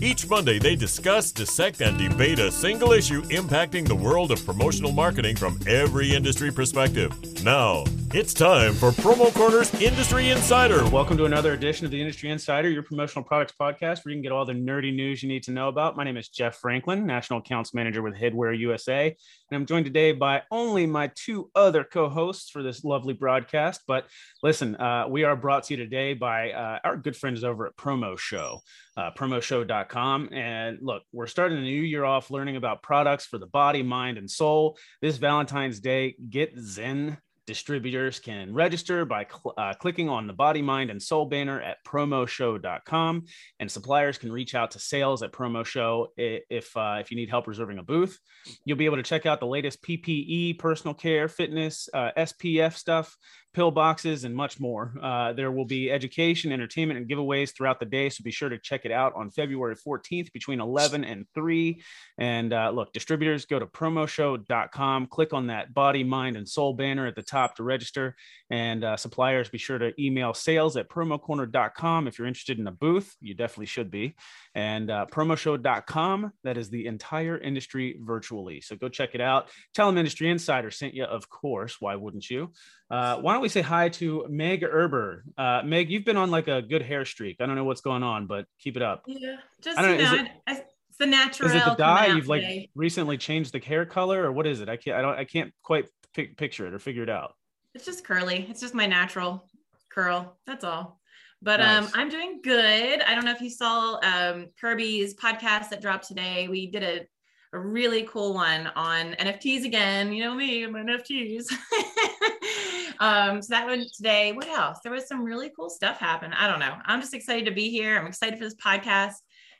Each Monday, they discuss, dissect, and debate a single issue impacting the world of promotional marketing from every industry perspective. Now, it's time for Promo Corner's Industry Insider. Welcome to another edition of the Industry Insider, your promotional products podcast, where you can get all the nerdy news you need to know about. My name is Jeff Franklin, National Accounts Manager with Headwear USA, and I'm joined today by only my two other co-hosts for this lovely broadcast. But listen, uh, we are brought to you today by uh, our good friends over at Promo Show, uh, promoshow.com. And look, we're starting the new year off learning about products for the body, mind, and soul. This Valentine's Day, get Zen Distributors can register by cl- uh, clicking on the Body, Mind, and Soul banner at promoshow.com. And suppliers can reach out to sales at PromoShow if, uh, if you need help reserving a booth. You'll be able to check out the latest PPE, personal care, fitness, uh, SPF stuff, pill boxes, and much more. Uh, there will be education, entertainment, and giveaways throughout the day. So be sure to check it out on February 14th between 11 and 3. And uh, look, distributors go to promoshow.com, click on that body, mind, and soul banner at the top to register. And uh, suppliers, be sure to email sales at promocorner.com if you're interested in a booth. You definitely should be. And uh, promoshow.com, that is the entire industry virtually. So go check it out. Tell them Industry Insider sent you, of course. Why wouldn't you? Uh, why don't we say hi to Meg Erber? Uh, Meg, you've been on like a good hair streak. I don't know what's going on, but keep it up. Yeah, just I don't know. know it, I, it's the natural. Is it the dye? You've like recently changed the hair color, or what is it? I can't. I don't. I can't quite pic- picture it or figure it out. It's just curly. It's just my natural curl. That's all. But um, nice. um, I'm doing good. I don't know if you saw um, Kirby's podcast that dropped today. We did a a really cool one on NFTs again. You know me, I'm NFTs. um, so that was today. What else? There was some really cool stuff happen. I don't know. I'm just excited to be here. I'm excited for this podcast.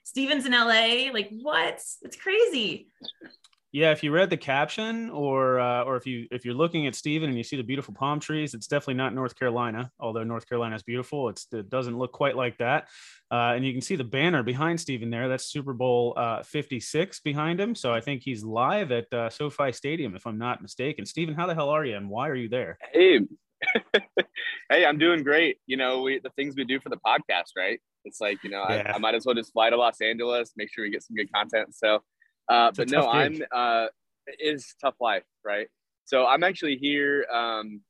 Steven's in LA. Like what? It's crazy. Yeah, if you read the caption, or uh, or if you if you're looking at Steven and you see the beautiful palm trees, it's definitely not North Carolina. Although North Carolina is beautiful, it's, it doesn't look quite like that. Uh, and you can see the banner behind Steven there. That's Super Bowl uh, 56 behind him. So I think he's live at uh, SoFi Stadium, if I'm not mistaken. Steven, how the hell are you, and why are you there? Hey, hey, I'm doing great. You know, we the things we do for the podcast, right? It's like you know, yeah. I, I might as well just fly to Los Angeles, make sure we get some good content. So uh, but no, I'm uh, it is tough life, right? So I'm actually here. Um,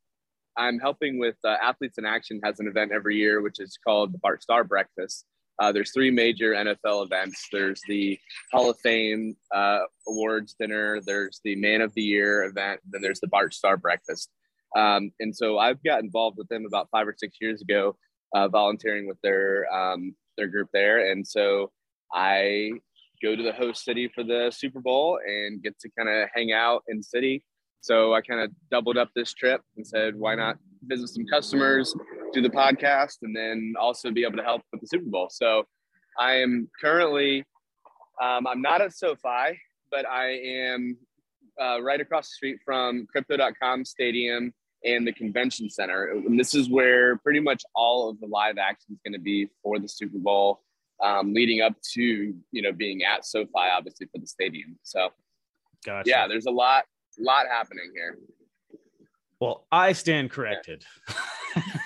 I'm helping with uh, Athletes in Action has an event every year, which is called the Bart Starr Breakfast. Uh, there's three major NFL events. There's the Hall of Fame uh, awards dinner. There's the Man of the Year event. Then there's the Bart Starr Breakfast. Um, and so I've got involved with them about five or six years ago, uh, volunteering with their um, their group there. And so I go to the host city for the Super Bowl and get to kind of hang out in city. So I kind of doubled up this trip and said, why not visit some customers, do the podcast, and then also be able to help with the Super Bowl. So I am currently, um, I'm not at SoFi, but I am uh, right across the street from Crypto.com Stadium and the Convention Center. And this is where pretty much all of the live action is going to be for the Super Bowl um, leading up to you know being at SoFi, obviously for the stadium. So, gotcha. yeah, there's a lot, lot happening here. Well, I stand corrected.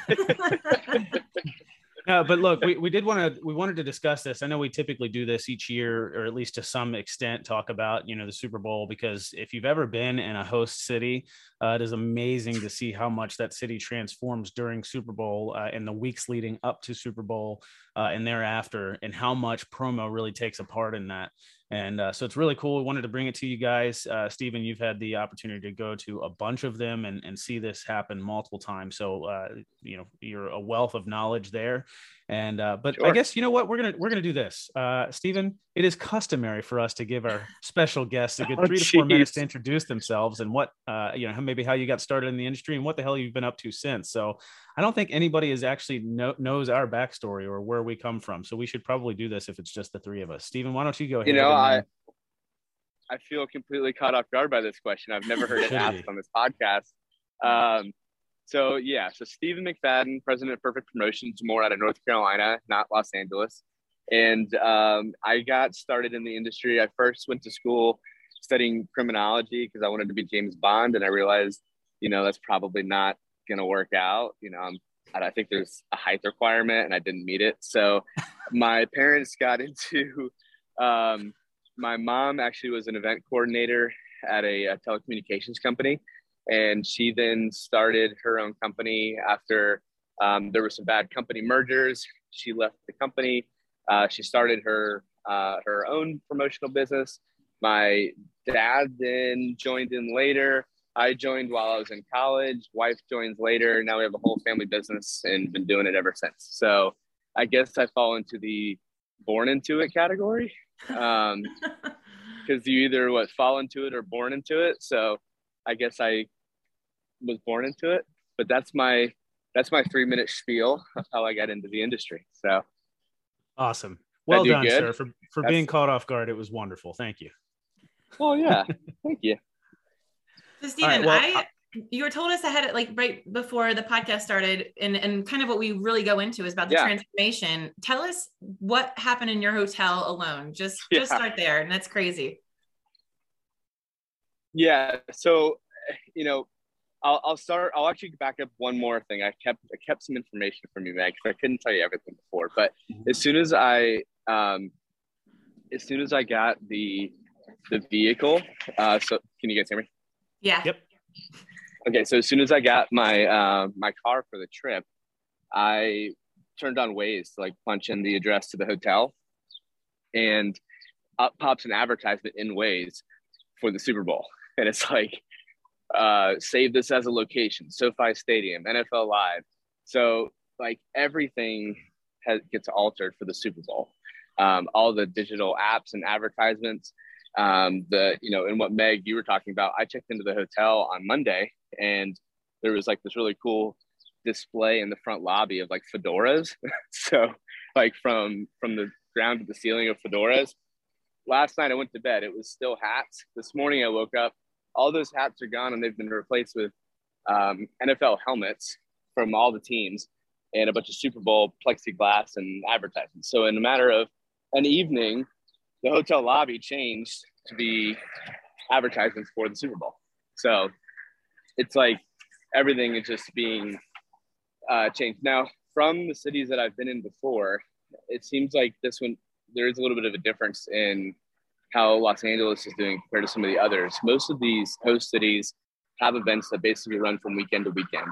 no, but look, we, we did want to we wanted to discuss this. I know we typically do this each year, or at least to some extent, talk about you know the Super Bowl because if you've ever been in a host city, uh, it is amazing to see how much that city transforms during Super Bowl uh, and the weeks leading up to Super Bowl uh, and thereafter, and how much promo really takes a part in that. And uh, so it's really cool. We wanted to bring it to you guys. Uh, Stephen, you've had the opportunity to go to a bunch of them and, and see this happen multiple times. So, uh, you know, you're a wealth of knowledge there. And uh, but sure. I guess you know what we're gonna we're gonna do this, uh, Stephen. It is customary for us to give our special guests a good oh, three geez. to four minutes to introduce themselves and what uh, you know maybe how you got started in the industry and what the hell you've been up to since. So I don't think anybody is actually know, knows our backstory or where we come from. So we should probably do this if it's just the three of us. Stephen, why don't you go ahead? You know, I I feel completely caught off guard by this question. I've never heard it asked on this podcast. Um, so yeah, so Stephen McFadden, president of Perfect Promotions, more out of North Carolina, not Los Angeles. And um, I got started in the industry. I first went to school studying criminology because I wanted to be James Bond, and I realized, you know, that's probably not going to work out. You know, I'm, I think there's a height requirement and I didn't meet it. So my parents got into, um, my mom actually was an event coordinator at a, a telecommunications company. And she then started her own company after um, there were some bad company mergers. She left the company. Uh, she started her uh, her own promotional business. My dad then joined in later. I joined while I was in college. Wife joins later. Now we have a whole family business and been doing it ever since. So I guess I fall into the born into it category. Um, because you either what fall into it or born into it. So I guess I was born into it. But that's my that's my three minute spiel of how I got into the industry. So awesome. Well done, good? sir. For for that's... being caught off guard, it was wonderful. Thank you. Oh yeah, thank you. So Stephen, right, well, I, you were told us ahead, like right before the podcast started, and and kind of what we really go into is about the yeah. transformation. Tell us what happened in your hotel alone. Just yeah. just start there, and that's crazy. Yeah. So, you know, I'll, I'll start. I'll actually back up one more thing. I kept I kept some information from you, Meg, because I couldn't tell you everything before. But mm-hmm. as soon as I um, as soon as I got the the vehicle, uh, so can you guys hear me? Yeah. Yep. Okay, so as soon as I got my uh, my car for the trip, I turned on Waze to like punch in the address to the hotel, and up pops an advertisement in Waze for the Super Bowl, and it's like, uh, save this as a location, SoFi Stadium, NFL Live. So like everything has, gets altered for the Super Bowl. Um, all the digital apps and advertisements um, the you know and what meg you were talking about i checked into the hotel on monday and there was like this really cool display in the front lobby of like fedoras. So like from from the ground to the ceiling of fedoras. Last night i went to bed it was still hats. This morning i woke up all those hats are gone and they've been replaced with um, nfl helmets from all the teams and a bunch of super bowl plexiglass and advertisements. So in a matter of an evening the hotel lobby changed to be advertisements for the Super Bowl. So it's like everything is just being uh, changed. Now, from the cities that I've been in before, it seems like this one, there is a little bit of a difference in how Los Angeles is doing compared to some of the others. Most of these host cities have events that basically run from weekend to weekend.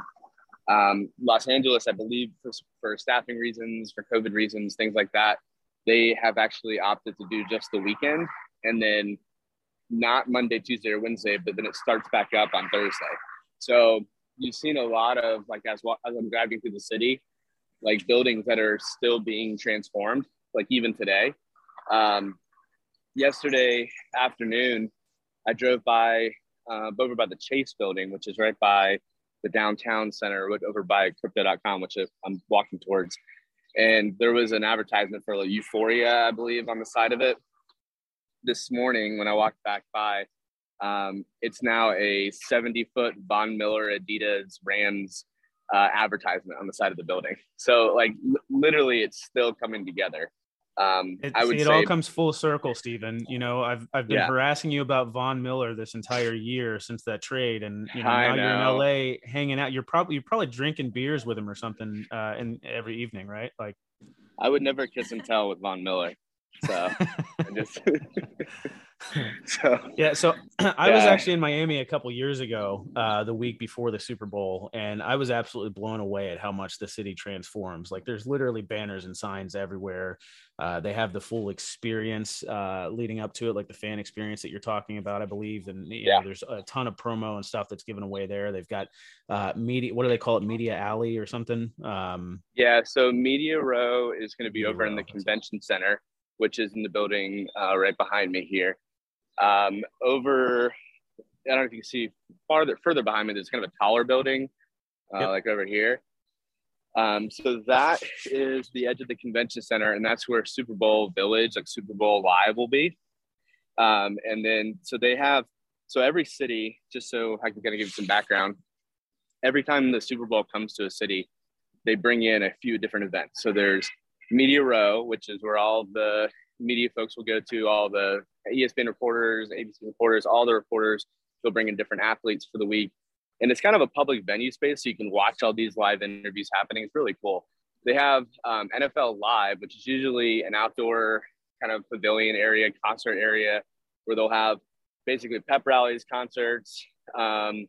Um, Los Angeles, I believe, for, for staffing reasons, for COVID reasons, things like that, they have actually opted to do just the weekend and then not Monday, Tuesday, or Wednesday, but then it starts back up on Thursday. So you've seen a lot of like as, as I'm driving through the city, like buildings that are still being transformed, like even today. Um, yesterday afternoon, I drove by uh, over by the Chase building, which is right by the downtown center, over by crypto.com, which I'm walking towards and there was an advertisement for like Euphoria, I believe, on the side of it. This morning, when I walked back by, um, it's now a 70 foot Von Miller Adidas Rams uh, advertisement on the side of the building. So, like, l- literally, it's still coming together. Um, it, I would see, it say, all comes full circle, Stephen. You know, I've I've been yeah. harassing you about Von Miller this entire year since that trade, and you know now know. you're in LA hanging out. You're probably you're probably drinking beers with him or something uh, in every evening, right? Like, I would never kiss and tell with Von Miller. So, just so yeah, so I yeah. was actually in Miami a couple years ago, uh, the week before the Super Bowl, and I was absolutely blown away at how much the city transforms. Like, there's literally banners and signs everywhere. Uh, they have the full experience uh, leading up to it, like the fan experience that you're talking about, I believe. And yeah, know, there's a ton of promo and stuff that's given away there. They've got uh, media. What do they call it? Media Alley or something? Um, yeah. So Media Row is going to be over Row, in the convention center, which is in the building uh, right behind me here. Um, over, I don't know if you can see farther further behind me. There's kind of a taller building, uh, yep. like over here. Um, so that is the edge of the convention center, and that's where Super Bowl Village, like Super Bowl Live, will be. Um, and then, so they have, so every city, just so I can kind of give you some background, every time the Super Bowl comes to a city, they bring in a few different events. So there's Media Row, which is where all the media folks will go to, all the ESPN reporters, ABC reporters, all the reporters. They'll bring in different athletes for the week. and it's kind of a public venue space, so you can watch all these live interviews happening. It's really cool. They have um, NFL Live, which is usually an outdoor kind of pavilion area, concert area, where they'll have basically pep rallies, concerts, um,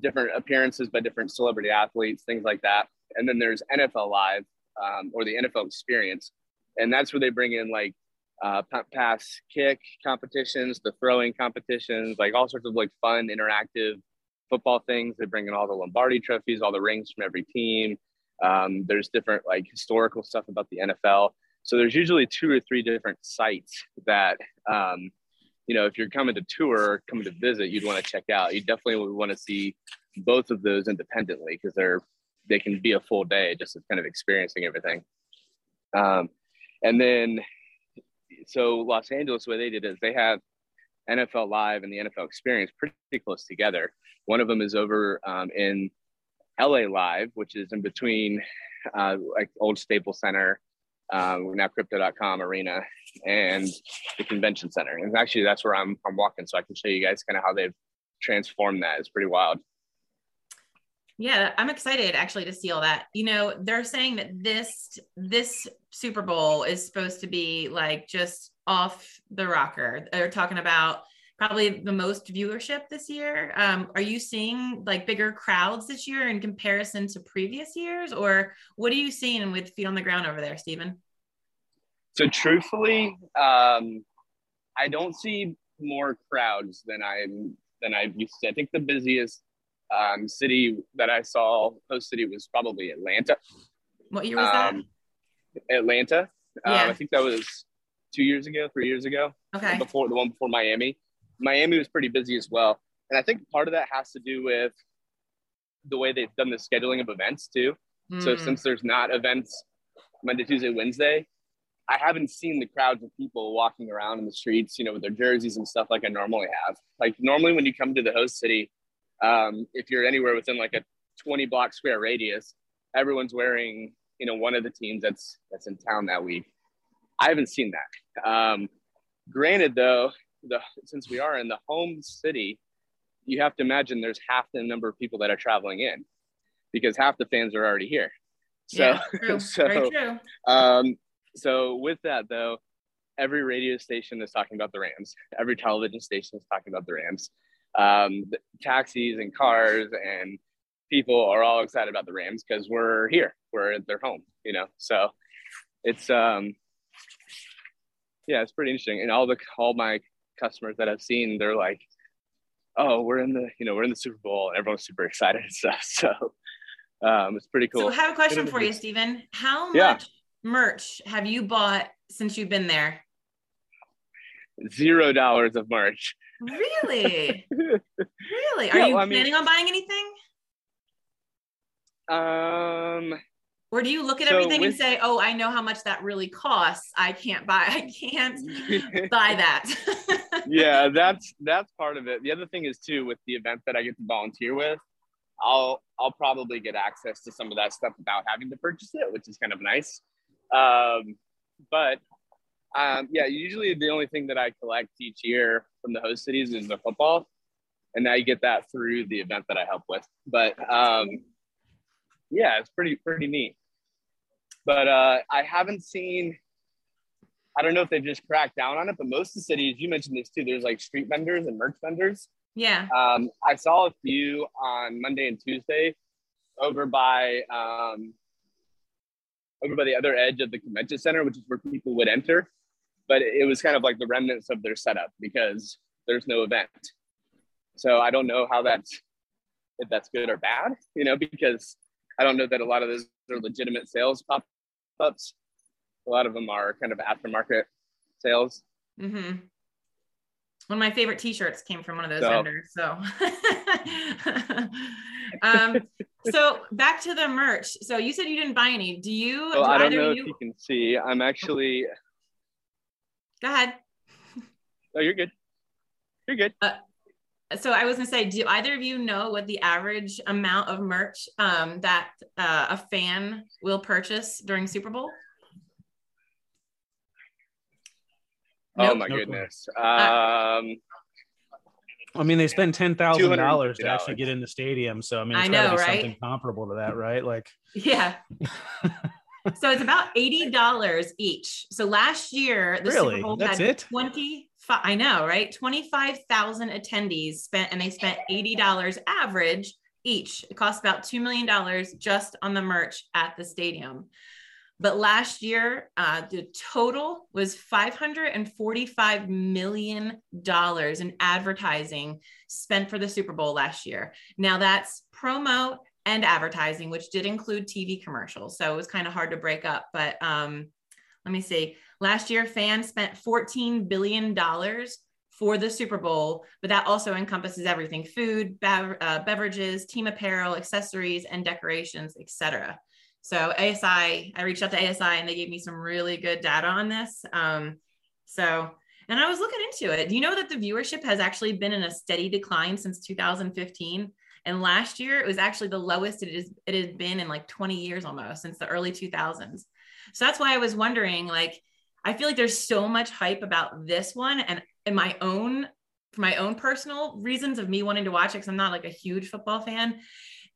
different appearances by different celebrity athletes, things like that. And then there's NFL Live um, or the NFL Experience, and that's where they bring in like uh, pass kick competitions, the throwing competitions, like all sorts of like fun, interactive football things. They bring in all the Lombardi trophies, all the rings from every team. Um, there's different like historical stuff about the NFL. So there's usually two or three different sites that, um, you know, if you're coming to tour, coming to visit, you'd want to check out. You definitely would want to see both of those independently because they're they can be a full day just kind of experiencing everything. Um, and then, so Los Angeles, what they did is they have NFL Live and the NFL Experience pretty close together. One of them is over um, in LA Live, which is in between uh, like old Staples Center um, now crypto.com arena and the convention center. And actually that's where I'm, I'm walking. So I can show you guys kind of how they've transformed that. It's pretty wild. Yeah, I'm excited actually to see all that. You know, they're saying that this this Super Bowl is supposed to be like just off the rocker. They're talking about probably the most viewership this year. Um, are you seeing like bigger crowds this year in comparison to previous years, or what are you seeing with feet on the ground over there, Stephen? So, truthfully, um, I don't see more crowds than I'm than I used to. I think the busiest um, city that I saw host city was probably Atlanta. What year was um, that? Atlanta. Yeah. Um, I think that was two years ago, three years ago. Okay. Before the one before Miami. Miami was pretty busy as well. And I think part of that has to do with the way they've done the scheduling of events too. Mm. So hmm. since there's not events Monday, Tuesday, Wednesday, I haven't seen the crowds of people walking around in the streets, you know, with their jerseys and stuff like I normally have. Like normally when you come to the host city, um, if you're anywhere within like a 20 block square radius, everyone's wearing, you know, one of the teams that's that's in town that week. I haven't seen that. Um, granted, though, the since we are in the home city, you have to imagine there's half the number of people that are traveling in because half the fans are already here. So, yeah, true. so, Very true. Um, so with that though, every radio station is talking about the Rams. Every television station is talking about the Rams. Um, taxis and cars and people are all excited about the Rams because we're here. We're at their home, you know. So it's um yeah, it's pretty interesting. And all the all my customers that I've seen, they're like, "Oh, we're in the you know we're in the Super Bowl," and everyone's super excited and stuff. So um, it's pretty cool. So I have a question for you, Stephen. How yeah. much merch have you bought since you've been there? Zero dollars of merch. Really? really? Are yeah, you well, planning mean, on buying anything? Um, or do you look at so everything with, and say, "Oh, I know how much that really costs. I can't buy. I can't buy that." yeah, that's that's part of it. The other thing is too with the event that I get to volunteer with, I'll I'll probably get access to some of that stuff without having to purchase it, which is kind of nice. Um, but um, yeah, usually the only thing that I collect each year from the host cities is the football, and now you get that through the event that I help with. But um, yeah, it's pretty pretty neat. But uh, I haven't seen. I don't know if they've just cracked down on it, but most of the cities, you mentioned this too. There's like street vendors and merch vendors. Yeah. Um, I saw a few on Monday and Tuesday over by um, over by the other edge of the convention center, which is where people would enter. But it was kind of like the remnants of their setup because there's no event. So I don't know how that's if that's good or bad, you know, because I don't know that a lot of those are legitimate sales pop ups. A lot of them are kind of aftermarket sales. Mm-hmm. One of my favorite T-shirts came from one of those so. vendors. So, um, so back to the merch. So you said you didn't buy any. Do you? Well, do I don't know you... if you can see. I'm actually. Go ahead. Oh, you're good. You're good. Uh, so I was gonna say, do either of you know what the average amount of merch um, that uh, a fan will purchase during Super Bowl? Oh nope. my goodness. Um, I mean, they spend ten thousand dollars to actually get in the stadium. So I mean, it's I know, right? Something comparable to that, right? Like, yeah. so it's about eighty dollars each. So last year, the really? Super Bowl That's had it? twenty. I know, right? Twenty five thousand attendees spent, and they spent eighty dollars average each. It costs about two million dollars just on the merch at the stadium. But last year, uh, the total was $545 million in advertising spent for the Super Bowl last year. Now, that's promo and advertising, which did include TV commercials. So it was kind of hard to break up. But um, let me see. Last year, fans spent $14 billion for the Super Bowl, but that also encompasses everything food, uh, beverages, team apparel, accessories, and decorations, etc. So ASI, I reached out to ASI and they gave me some really good data on this. Um, so, and I was looking into it. Do you know that the viewership has actually been in a steady decline since 2015? And last year it was actually the lowest it is it had been in like 20 years almost since the early 2000s. So that's why I was wondering, like, I feel like there's so much hype about this one, and in my own for my own personal reasons of me wanting to watch it because I'm not like a huge football fan,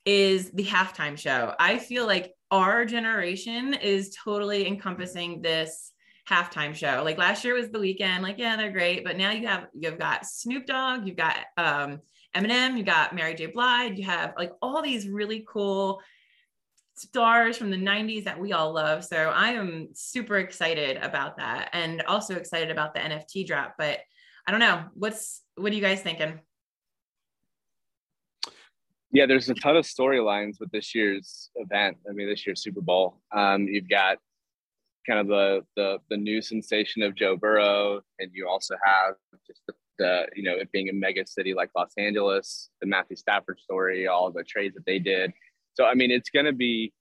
is the halftime show. I feel like our generation is totally encompassing this halftime show. Like last year was the Weeknd, like, yeah, they're great. But now you have you've got Snoop Dogg, you've got um Eminem, you got Mary J. Blige, you have like all these really cool stars from the 90s that we all love. So I am super excited about that and also excited about the NFT drop. But I don't know. What's what are you guys thinking? Yeah, there's a ton of storylines with this year's event. I mean, this year's Super Bowl. Um, you've got kind of the, the the new sensation of Joe Burrow, and you also have just the, the you know it being a mega city like Los Angeles, the Matthew Stafford story, all the trades that they did. So I mean, it's going to be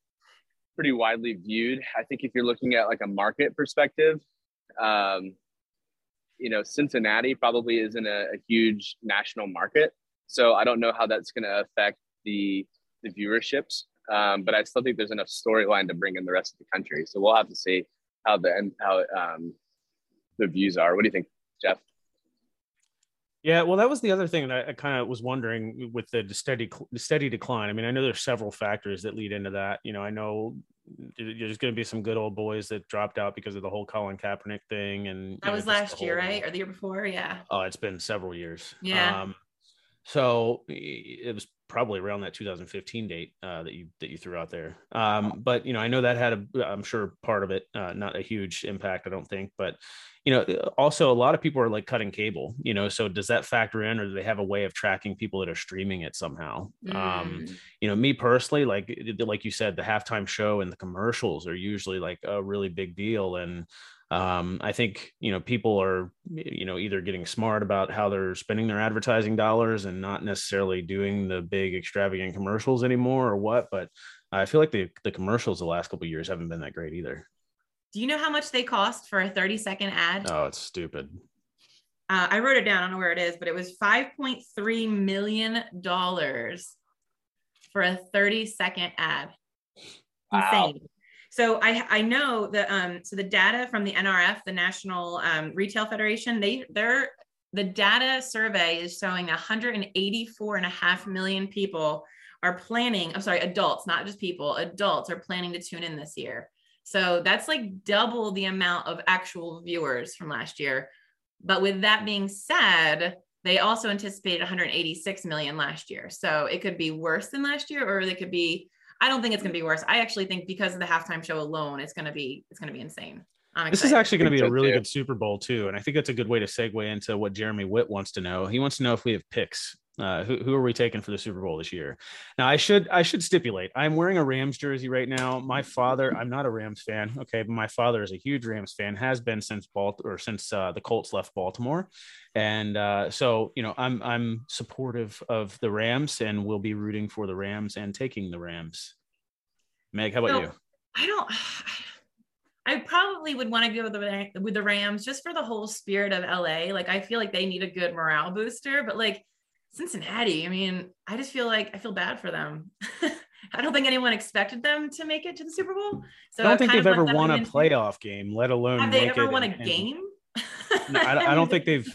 pretty widely viewed. I think if you're looking at like a market perspective, um, you know, Cincinnati probably isn't a, a huge national market. So I don't know how that's going to affect the the viewerships. Um, but I still think there's enough storyline to bring in the rest of the country. So we'll have to see how the and how um, the views are. What do you think, Jeff? Yeah, well, that was the other thing that I, kind of was wondering with the steady the steady decline. I mean, I know there's several factors that lead into that. You know, I know there's going to be some good old boys that dropped out because of the whole Colin Kaepernick thing, and that was last year, right, or the year before? Yeah. Oh, it's been several years. Yeah. Um, so it was probably around that 2015 date uh, that you that you threw out there. Um, but you know, I know that had a, I'm sure part of it, uh, not a huge impact, I don't think, but you know, also a lot of people are like cutting cable. You know, so does that factor in, or do they have a way of tracking people that are streaming it somehow? Um, mm. Um, you know, me personally, like like you said, the halftime show and the commercials are usually like a really big deal, and um, I think you know people are you know either getting smart about how they're spending their advertising dollars and not necessarily doing the big extravagant commercials anymore or what. But I feel like the the commercials the last couple years haven't been that great either. Do you know how much they cost for a 30 second ad? Oh, it's stupid. Uh, I wrote it down. I don't know where it is, but it was 5.3 million dollars for a 30 second ad. Wow. Insane. So I, I know that um, so the data from the NRF, the National um, Retail Federation, they they're the data survey is showing 184 and a half million people are planning. I'm sorry, adults, not just people. Adults are planning to tune in this year. So that's like double the amount of actual viewers from last year. But with that being said, they also anticipated 186 million last year. So it could be worse than last year, or they could be I don't think it's going to be worse. I actually think because of the halftime show alone, it's going to be it's going to be insane. This is actually going to be a really good Super Bowl too, and I think that's a good way to segue into what Jeremy Witt wants to know. He wants to know if we have picks uh, who, who are we taking for the Super Bowl this year? Now, I should I should stipulate I'm wearing a Rams jersey right now. My father, I'm not a Rams fan, okay, but my father is a huge Rams fan, has been since Balt or since uh, the Colts left Baltimore, and uh, so you know I'm I'm supportive of the Rams and will be rooting for the Rams and taking the Rams. Meg, how about so, you? I don't. I probably would want to go with the with the Rams just for the whole spirit of LA. Like I feel like they need a good morale booster, but like Cincinnati, I mean, I just feel like I feel bad for them. I don't think anyone expected them to make it to the Super Bowl. So I don't think they've ever won a playoff game, let alone have they ever won a game? no, I, I, don't think they've.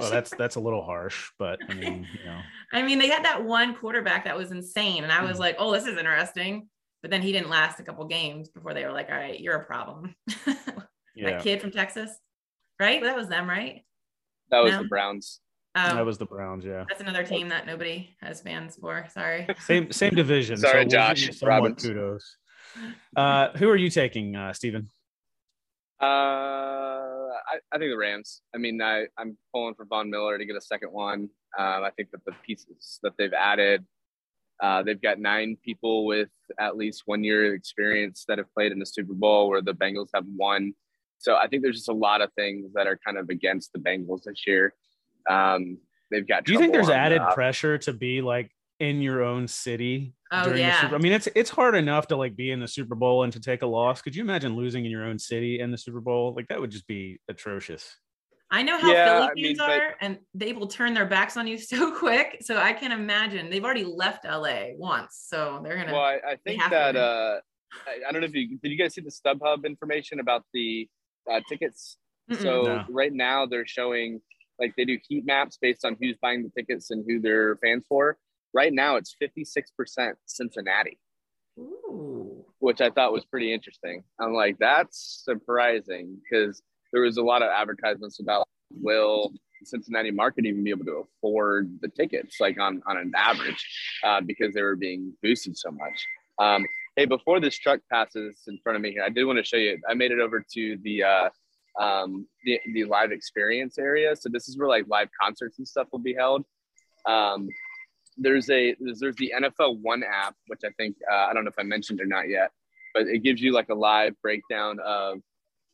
well, that's that's a little harsh, but I mean, you know. I mean, they had that one quarterback that was insane, and I was mm. like, "Oh, this is interesting." But then he didn't last a couple games before they were like, "All right, you're a problem." yeah. That kid from Texas, right? That was them, right? That was no? the Browns. Oh, that was the Browns. Yeah, that's another team that nobody has fans for. Sorry. Same same division. Sorry, so Josh. Robbins. Kudos. Uh, who are you taking, uh, Stephen? Uh, I, I think the Rams. I mean, I, I'm pulling for Von Miller to get a second one. Um, I think that the pieces that they've added, uh, they've got nine people with at least one year experience that have played in the Super Bowl, where the Bengals have one. So I think there's just a lot of things that are kind of against the Bengals this year. Um, they've got. Do you think there's added the, pressure to be like in your own city oh, yeah. Super, I mean, it's it's hard enough to like be in the Super Bowl and to take a loss. Could you imagine losing in your own city in the Super Bowl? Like that would just be atrocious. I know how yeah, Philly fans I mean, are, but... and they will turn their backs on you so quick. So I can imagine they've already left LA once, so they're gonna. Well, I, I think that uh, I, I, don't know if you did. You guys see the StubHub information about the uh, tickets? Mm-mm. So no. right now they're showing like they do heat maps based on who's buying the tickets and who they're fans for. Right now, it's 56% Cincinnati, Ooh. which I thought was pretty interesting. I'm like, that's surprising because there was a lot of advertisements about will Cincinnati market even be able to afford the tickets, like on, on an average, uh, because they were being boosted so much. Um, hey, before this truck passes in front of me here, I did want to show you. I made it over to the uh, um, the, the live experience area. So this is where like live concerts and stuff will be held. Um, there's a there's, there's the NFL One app, which I think uh, I don't know if I mentioned or not yet, but it gives you like a live breakdown of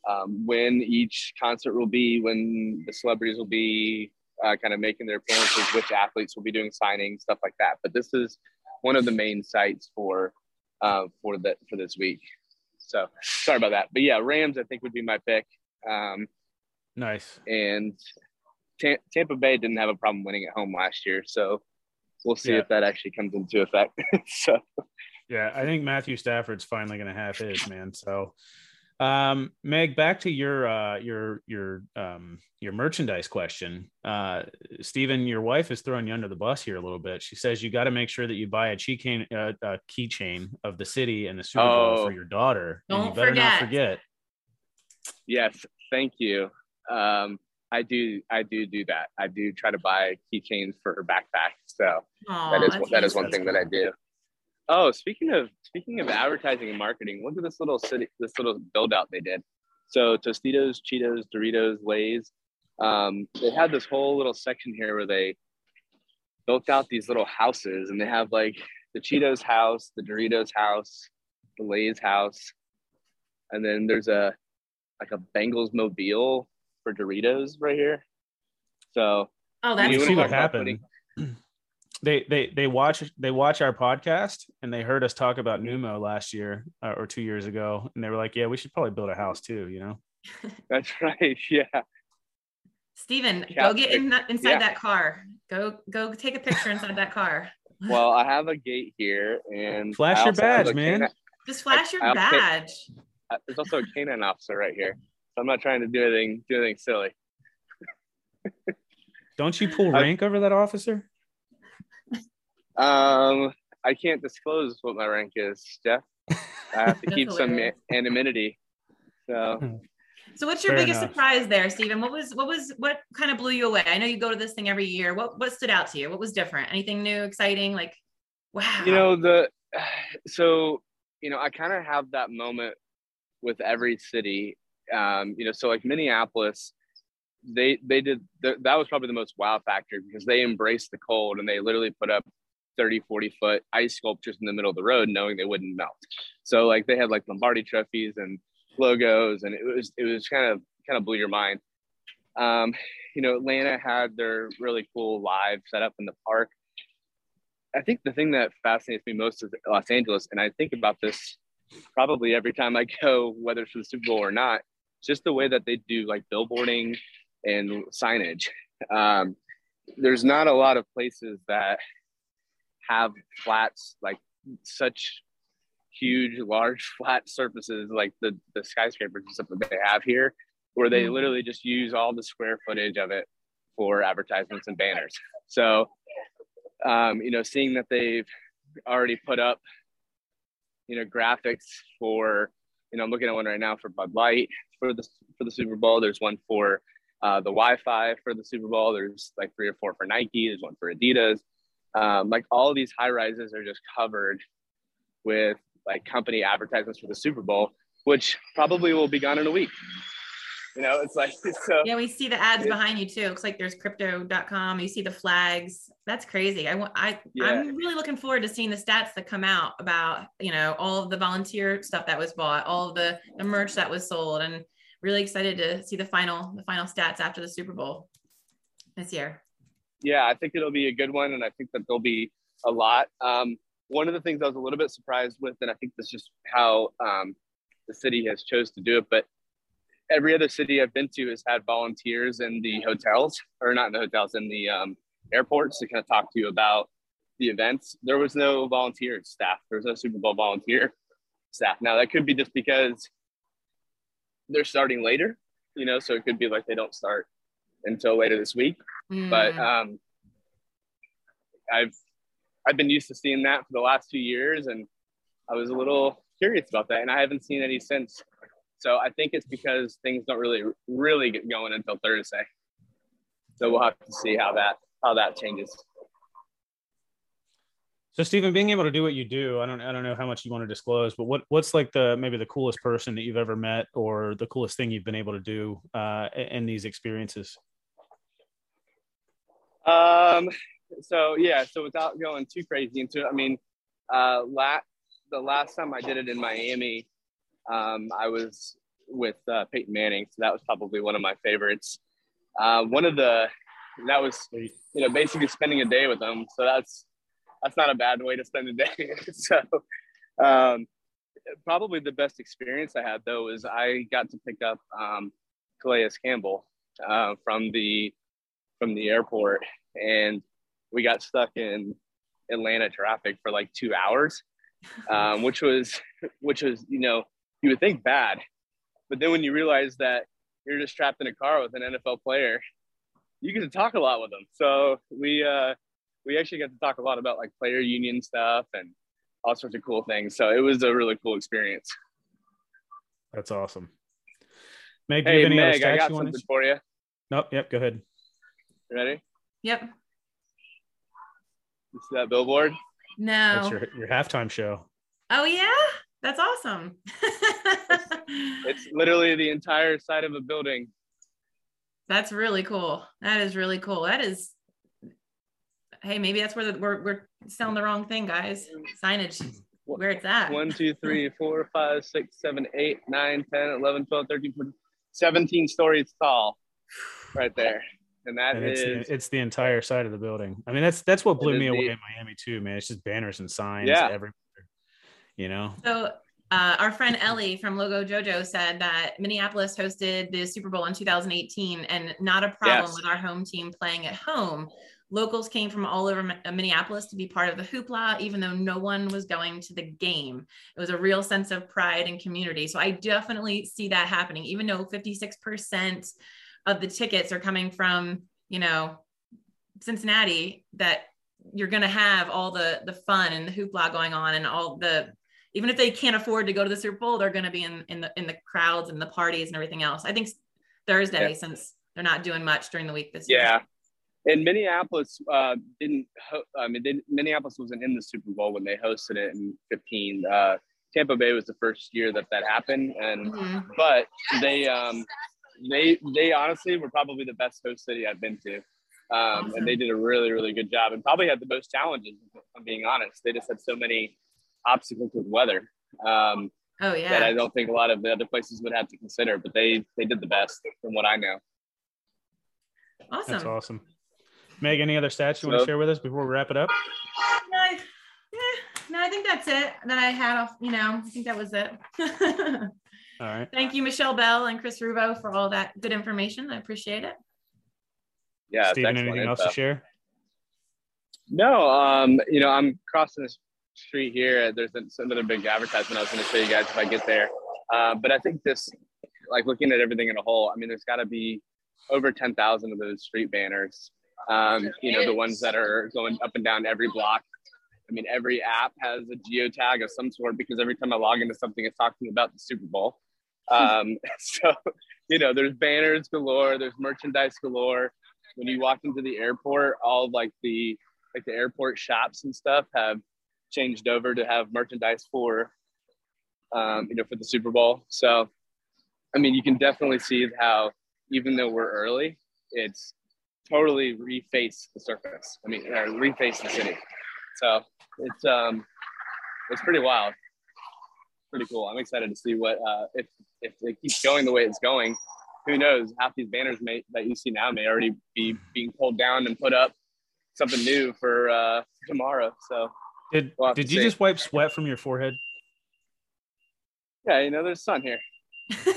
um, when each concert will be, when the celebrities will be uh, kind of making their appearances, which athletes will be doing signings, stuff like that. But this is one of the main sites for uh, for that for this week. So sorry about that, but yeah, Rams I think would be my pick. Um, nice. And T- Tampa Bay didn't have a problem winning at home last year, so we'll see yeah. if that actually comes into effect. so, yeah, I think Matthew Stafford's finally going to have his man. So, um, Meg, back to your uh, your your um, your merchandise question. Uh, Stephen, your wife is throwing you under the bus here a little bit. She says you got to make sure that you buy a keychain uh, a keychain of the city and the Super Bowl oh, for your daughter. Don't you better forget. not forget. Yes, thank you. Um, I do I do do that. I do try to buy keychains for her backpack. So Aww, that is that is one thing that I do. Oh, speaking of speaking of advertising and marketing, look at this little city this little build out they did. So Tostitos, Cheetos, Doritos, Lay's. Um, they had this whole little section here where they built out these little houses and they have like the Cheetos house, the Doritos house, the Lay's house, and then there's a like a Bengals mobile for Doritos right here. So oh, that's you see what happened. They they they watch they watch our podcast and they heard us talk about Numo last year uh, or two years ago, and they were like, "Yeah, we should probably build a house too," you know. That's right. Yeah. Steven, yeah. go get in that, inside yeah. that car. Go go take a picture inside that car. Well, I have a gate here, and flash your badge, man. Just flash your I, badge. Uh, there's also a canine officer right here. So I'm not trying to do anything do anything silly. Don't you pull rank I, over that officer? Um, I can't disclose what my rank is, Jeff. I have to keep some anonymity. So. So what's your Fair biggest enough. surprise there, Stephen? What was what was what kind of blew you away? I know you go to this thing every year. What what stood out to you? What was different? Anything new, exciting? Like, wow. You know the so you know I kind of have that moment with every city. Um, you know, so like Minneapolis, they they did that was probably the most wow factor because they embraced the cold and they literally put up 30 40 foot ice sculptures in the middle of the road knowing they wouldn't melt. So like they had like lombardi trophies and logos and it was it was kind of kind of blew your mind. Um you know atlanta had their really cool live set up in the park. I think the thing that fascinates me most is los angeles and i think about this probably every time i go whether it's for the super bowl or not just the way that they do like billboarding and signage. Um, there's not a lot of places that have flats like such huge, large flat surfaces like the the skyscrapers and stuff that they have here, where they mm-hmm. literally just use all the square footage of it for advertisements and banners. So, um, you know, seeing that they've already put up, you know, graphics for, you know, I'm looking at one right now for Bud Light for the for the Super Bowl. There's one for uh, the Wi-Fi for the Super Bowl. There's like three or four for Nike. There's one for Adidas. Um, like all these high rises are just covered with like company advertisements for the Super Bowl, which probably will be gone in a week. You know, it's like so. Yeah, we see the ads behind you too. Looks like there's crypto.com. You see the flags. That's crazy. I want. I yeah. I'm really looking forward to seeing the stats that come out about you know all of the volunteer stuff that was bought, all of the the merch that was sold, and really excited to see the final the final stats after the Super Bowl this year. Yeah, I think it'll be a good one, and I think that there'll be a lot. Um, one of the things I was a little bit surprised with, and I think that's just how um, the city has chose to do it, but every other city I've been to has had volunteers in the hotels, or not in the hotels, in the um, airports to kind of talk to you about the events. There was no volunteer staff. There was no Super Bowl volunteer staff. Now that could be just because they're starting later, you know, so it could be like they don't start until later this week. Mm. But um, I've I've been used to seeing that for the last few years, and I was a little curious about that, and I haven't seen any since. So I think it's because things don't really really get going until Thursday. So we'll have to see how that how that changes. So Stephen, being able to do what you do, I don't I don't know how much you want to disclose, but what what's like the maybe the coolest person that you've ever met or the coolest thing you've been able to do uh, in these experiences? Um so yeah, so without going too crazy into it, I mean uh lat the last time I did it in Miami, um, I was with uh, Peyton Manning, so that was probably one of my favorites. Uh, one of the that was you know basically spending a day with them, so that's that's not a bad way to spend a day. so, um, probably the best experience I had though is I got to pick up um, Calais Campbell uh, from the from the airport, and we got stuck in Atlanta traffic for like two hours, um, which was which was you know you would think bad, but then when you realize that you're just trapped in a car with an NFL player, you get to talk a lot with them. So we uh, we actually got to talk a lot about like player union stuff and all sorts of cool things. So it was a really cool experience. That's awesome. Meg, hey, Meg, I got something to... for you. Nope. Yep. Go ahead. You ready? Yep. You see that billboard? No. That's your, your halftime show. Oh yeah, that's awesome. it's, it's literally the entire side of a building. That's really cool. That is really cool. That is hey, maybe that's where the, we're, we're selling the wrong thing, guys. Signage, where it's at. 1, 2, 3, 4, 5, 6, 7, 8, 9, 10, 11, 12, 13, 14, 17 stories tall right there. And that and it's, is, the, it's the entire side of the building. I mean, that's that's what blew me away in Miami too, man. It's just banners and signs yeah. everywhere. You know. So uh, our friend Ellie from Logo Jojo said that Minneapolis hosted the Super Bowl in 2018 and not a problem yes. with our home team playing at home. Locals came from all over Minneapolis to be part of the hoopla, even though no one was going to the game. It was a real sense of pride and community. So I definitely see that happening, even though 56% of the tickets are coming from, you know, Cincinnati, that you're going to have all the the fun and the hoopla going on and all the even if they can't afford to go to the Super Bowl, they're going to be in in the in the crowds and the parties and everything else. I think Thursday, yeah. since they're not doing much during the week this yeah. year. Yeah, and Minneapolis uh, didn't. Ho- I mean, didn't, Minneapolis wasn't in the Super Bowl when they hosted it in 15. Uh, Tampa Bay was the first year that that happened, and mm-hmm. but they um, they they honestly were probably the best host city I've been to, um, awesome. and they did a really really good job, and probably had the most challenges. If I'm being honest, they just had so many obstacles with weather. Um, oh yeah, that I don't think a lot of the other places would have to consider, but they they did the best from what I know. Awesome. That's awesome. Meg, any other stats you so, want to share with us before we wrap it up? No, I, yeah, no, I think that's it that I had. You know, I think that was it. all right. Thank you, Michelle Bell and Chris Ruvo, for all that good information. I appreciate it. Yeah, Stephen, anything info. else to share? No, um, you know, I'm crossing the street here. There's another big advertisement I was going to show you guys if I get there. Uh, but I think this, like looking at everything in a whole, I mean, there's got to be over 10,000 of those street banners. Um, you know, the ones that are going up and down every block. I mean, every app has a geotag of some sort because every time I log into something, it's talking about the Super Bowl. Um, so, you know, there's banners galore, there's merchandise galore. When you walk into the airport, all like the like the airport shops and stuff have changed over to have merchandise for, um, you know, for the Super Bowl. So, I mean, you can definitely see how even though we're early, it's totally reface the surface. I mean, uh, reface the city. So it's um, it's pretty wild, pretty cool. I'm excited to see what uh, if if it keeps going the way it's going. Who knows? Half these banners may that you see now may already be being pulled down and put up something new for uh, tomorrow. So did we'll did you see. just wipe sweat from your forehead? Yeah, you know, there's sun here.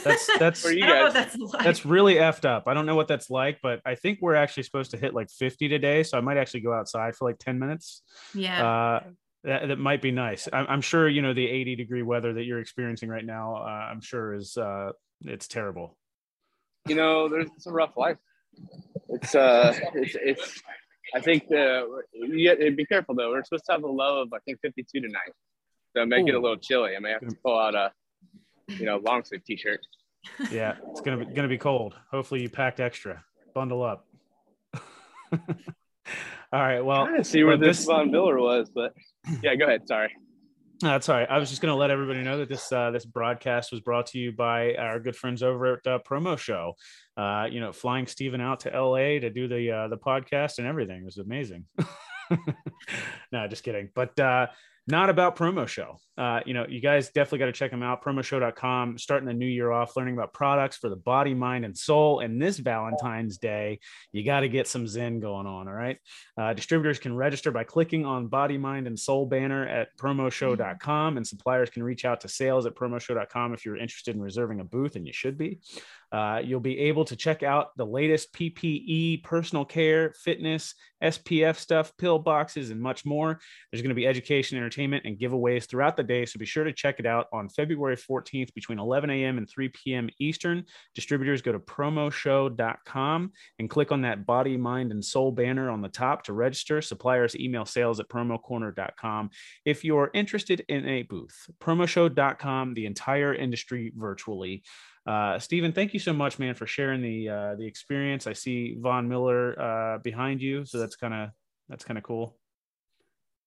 That's that's for you guys. That's, like. that's really effed up. I don't know what that's like, but I think we're actually supposed to hit like 50 today, so I might actually go outside for like 10 minutes. Yeah. Uh, that, that might be nice. I'm, I'm, sure you know the 80 degree weather that you're experiencing right now. Uh, I'm sure is uh, it's terrible. You know, there's it's a rough life. It's uh, it's it's. I think the you get, be careful though. We're supposed to have a low of I think 52 tonight, so it may Ooh. get a little chilly. I may have to pull out a you know, long sleeve t-shirt. Yeah, it's gonna be gonna be cold. Hopefully, you packed extra. Bundle up. All right. Well, I see where this, this Von Miller was, but yeah, go ahead. Sorry. That's all right. I was just going to let everybody know that this uh, this broadcast was brought to you by our good friends over at uh, Promo Show. Uh, you know, flying Steven out to LA to do the uh, the podcast and everything it was amazing. no, just kidding. But uh, not about promo show uh, you know you guys definitely got to check them out promoshow.com starting the new year off learning about products for the body mind and soul. And this valentine's day you got to get some zen going on all right? Uh, distributors can register by clicking on body mind and soul banner at promoshow.com and suppliers can reach out to sales at promoshow.com if you're interested in reserving a booth and you should be. Uh, you'll be able to check out the latest PPE, personal care, fitness, SPF stuff, pill boxes, and much more. There's going to be education, entertainment, and giveaways throughout the day. So be sure to check it out on February 14th between 11 a.m. and 3 p.m. Eastern. Distributors go to promoshow.com and click on that body, mind, and soul banner on the top to register. Suppliers email sales at promocorner.com. If you're interested in a booth, promoshow.com, the entire industry virtually. Uh, Steven, thank you so much, man, for sharing the uh, the experience. I see Von Miller uh, behind you, so that's kind of that's kind of cool.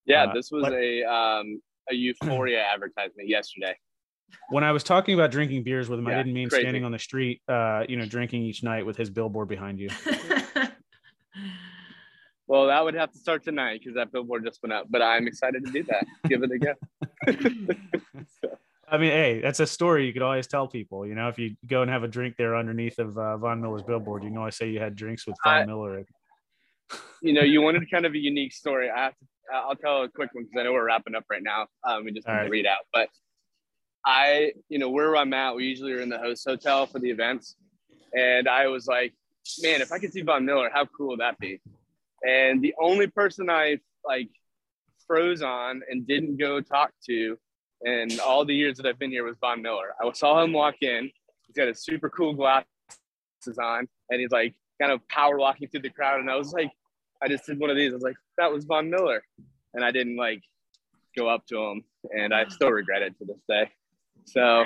Yeah, uh, this was a um, a Euphoria advertisement yesterday. When I was talking about drinking beers with him, yeah, I didn't mean crazy. standing on the street, uh, you know, drinking each night with his billboard behind you. well, that would have to start tonight because that billboard just went up. But I'm excited to do that. Give it a go. so. I mean, hey, that's a story you could always tell people. You know, if you go and have a drink there underneath of uh, Von Miller's billboard, you can always say you had drinks with Von I, Miller. You know, you wanted kind of a unique story. I have to, I'll tell a quick one because I know we're wrapping up right now. Um, we just need right. to read out, but I, you know, where I'm at, we usually are in the host hotel for the events, and I was like, man, if I could see Von Miller, how cool would that be? And the only person I like froze on and didn't go talk to in all the years that I've been here was Von Miller. I saw him walk in. He's got a super cool glasses on, and he's like kind of power walking through the crowd. And I was like, I just did one of these. I was like, that was Von Miller, and I didn't like go up to him, and I still regret it to this day. So,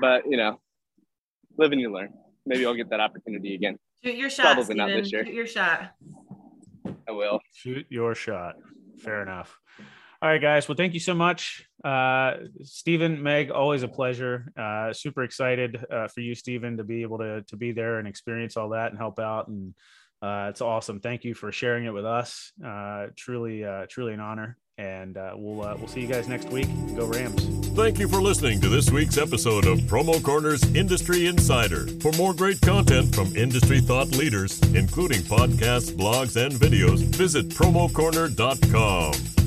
but you know, live and you learn. Maybe I'll get that opportunity again. Shoot your shot. Probably Steven. not this year. Shoot your shot. I will. Shoot your shot. Fair enough. All right, guys. Well, thank you so much. Uh, Steven, Meg, always a pleasure. Uh, super excited uh, for you, Stephen, to be able to, to be there and experience all that and help out. And uh, it's awesome. Thank you for sharing it with us. Uh, truly, uh, truly an honor. And uh, we'll uh, we'll see you guys next week. Go Rams! Thank you for listening to this week's episode of Promo Corner's Industry Insider. For more great content from industry thought leaders, including podcasts, blogs, and videos, visit promocorner.com.